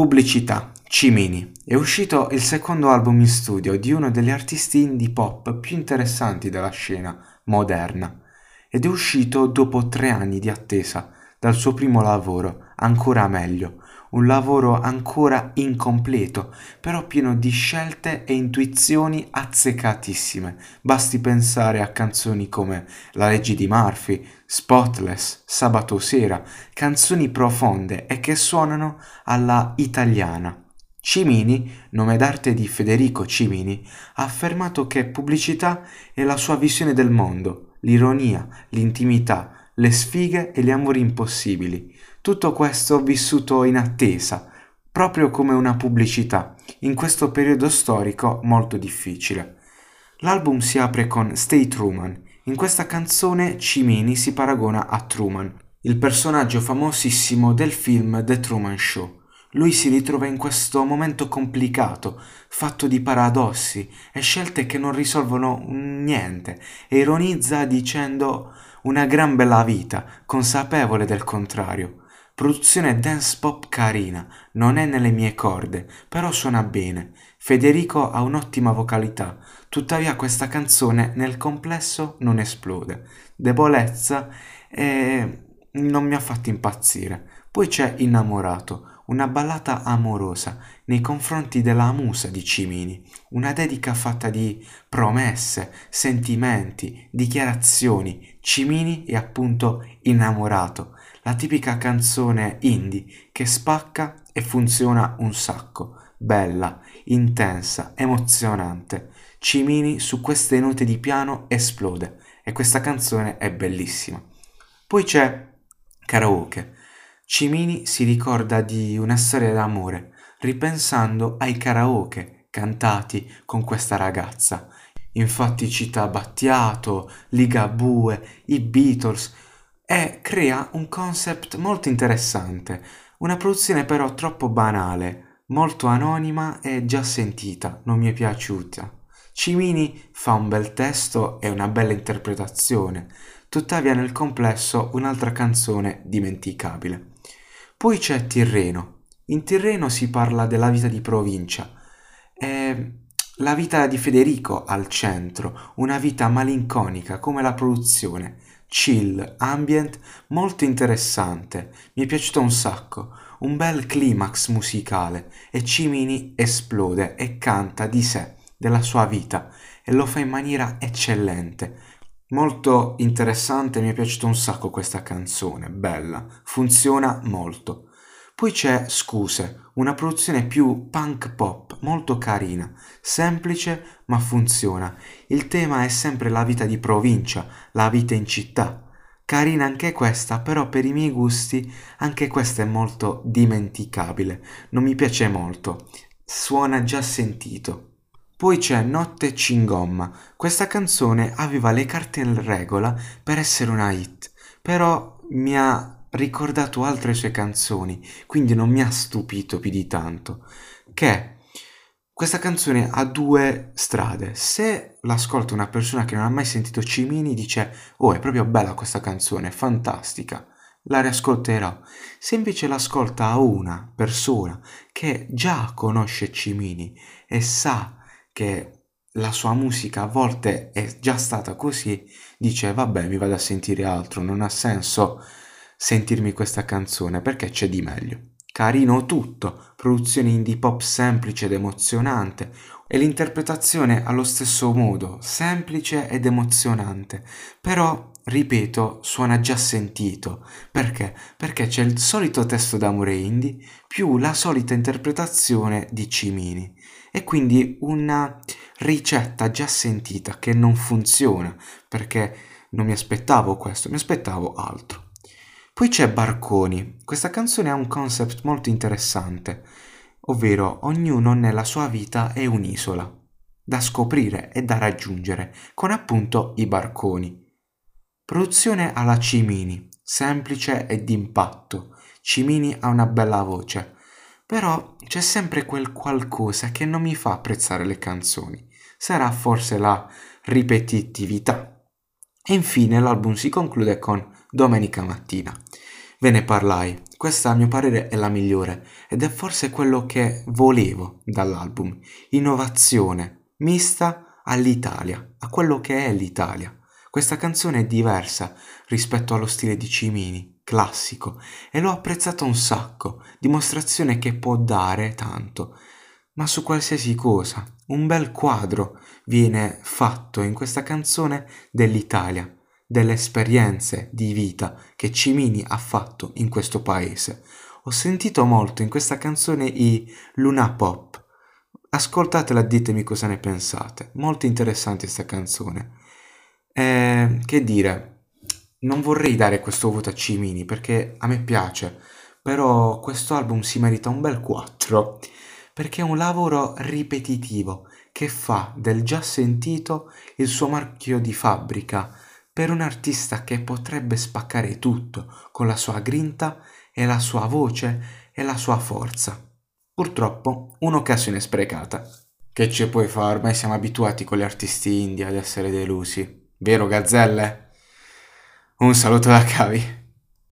Pubblicità. Cimini. È uscito il secondo album in studio di uno degli artisti indie pop più interessanti della scena moderna ed è uscito dopo tre anni di attesa dal suo primo lavoro, Ancora meglio, un lavoro ancora incompleto, però pieno di scelte e intuizioni azzeccatissime. Basti pensare a canzoni come La legge di Murphy, Spotless, Sabato sera, canzoni profonde e che suonano alla italiana. Cimini, nome d'arte di Federico Cimini, ha affermato che pubblicità è la sua visione del mondo, l'ironia, l'intimità, le sfighe e gli amori impossibili. Tutto questo vissuto in attesa, proprio come una pubblicità, in questo periodo storico molto difficile. L'album si apre con Stay Truman. In questa canzone Cimini si paragona a Truman, il personaggio famosissimo del film The Truman Show. Lui si ritrova in questo momento complicato, fatto di paradossi e scelte che non risolvono niente, e ironizza dicendo una gran bella vita, consapevole del contrario. Produzione dance pop carina, non è nelle mie corde, però suona bene. Federico ha un'ottima vocalità, tuttavia questa canzone nel complesso non esplode. Debolezza e non mi ha fatto impazzire. Poi c'è Innamorato, una ballata amorosa nei confronti della musa di Cimini, una dedica fatta di promesse, sentimenti, dichiarazioni. Cimini è appunto innamorato la tipica canzone indie che spacca e funziona un sacco, bella, intensa, emozionante. Cimini su queste note di piano esplode e questa canzone è bellissima. Poi c'è Karaoke. Cimini si ricorda di una storia d'amore, ripensando ai karaoke cantati con questa ragazza. Infatti cita Battiato, Ligabue, i Beatles, e crea un concept molto interessante, una produzione però troppo banale, molto anonima e già sentita, non mi è piaciuta. Cimini fa un bel testo e una bella interpretazione, tuttavia nel complesso un'altra canzone dimenticabile. Poi c'è Tirreno. In Tirreno si parla della vita di provincia. E la vita di Federico al centro, una vita malinconica come la produzione, chill, ambient, molto interessante. Mi è piaciuto un sacco. Un bel climax musicale e Cimini esplode e canta di sé, della sua vita e lo fa in maniera eccellente. Molto interessante, mi è piaciuto un sacco questa canzone, bella, funziona molto. Poi c'è Scuse, una produzione più punk pop, molto carina, semplice ma funziona. Il tema è sempre la vita di provincia, la vita in città. Carina anche questa, però per i miei gusti anche questa è molto dimenticabile, non mi piace molto, suona già sentito. Poi c'è Notte Cingomma, questa canzone aveva le carte in regola per essere una hit, però mi ha ricordato altre sue canzoni, quindi non mi ha stupito più di tanto, che questa canzone ha due strade. Se l'ascolta una persona che non ha mai sentito Cimini, dice "Oh, è proprio bella questa canzone, fantastica". La riascolterò. Se invece l'ascolta una persona che già conosce Cimini e sa che la sua musica a volte è già stata così, dice vabbè mi vado a sentire altro, non ha senso sentirmi questa canzone perché c'è di meglio. Carino tutto, produzione indie pop semplice ed emozionante e l'interpretazione allo stesso modo, semplice ed emozionante, però, ripeto, suona già sentito. Perché? Perché c'è il solito testo d'amore indie più la solita interpretazione di Cimini e quindi una ricetta già sentita che non funziona perché non mi aspettavo questo, mi aspettavo altro. Poi c'è Barconi. Questa canzone ha un concept molto interessante, ovvero ognuno nella sua vita è un'isola, da scoprire e da raggiungere, con appunto i barconi. Produzione alla Cimini, semplice e d'impatto. Cimini ha una bella voce, però c'è sempre quel qualcosa che non mi fa apprezzare le canzoni. Sarà forse la ripetitività. E infine l'album si conclude con Domenica mattina. Ve ne parlai. Questa a mio parere è la migliore ed è forse quello che volevo dall'album. Innovazione mista all'Italia, a quello che è l'Italia. Questa canzone è diversa rispetto allo stile di Cimini, classico, e l'ho apprezzata un sacco, dimostrazione che può dare tanto, ma su qualsiasi cosa. Un bel quadro viene fatto in questa canzone dell'Italia, delle esperienze di vita che Cimini ha fatto in questo paese. Ho sentito molto in questa canzone i Luna Pop. Ascoltatela e ditemi cosa ne pensate. Molto interessante questa canzone. Eh, che dire, non vorrei dare questo voto a Cimini perché a me piace, però questo album si merita un bel 4 perché è un lavoro ripetitivo che fa del già sentito il suo marchio di fabbrica per un artista che potrebbe spaccare tutto con la sua grinta e la sua voce e la sua forza. Purtroppo un'occasione sprecata. Che ci puoi fare? Ormai siamo abituati con gli artisti indie ad essere delusi. Vero, gazzelle? Un saluto da Cavi.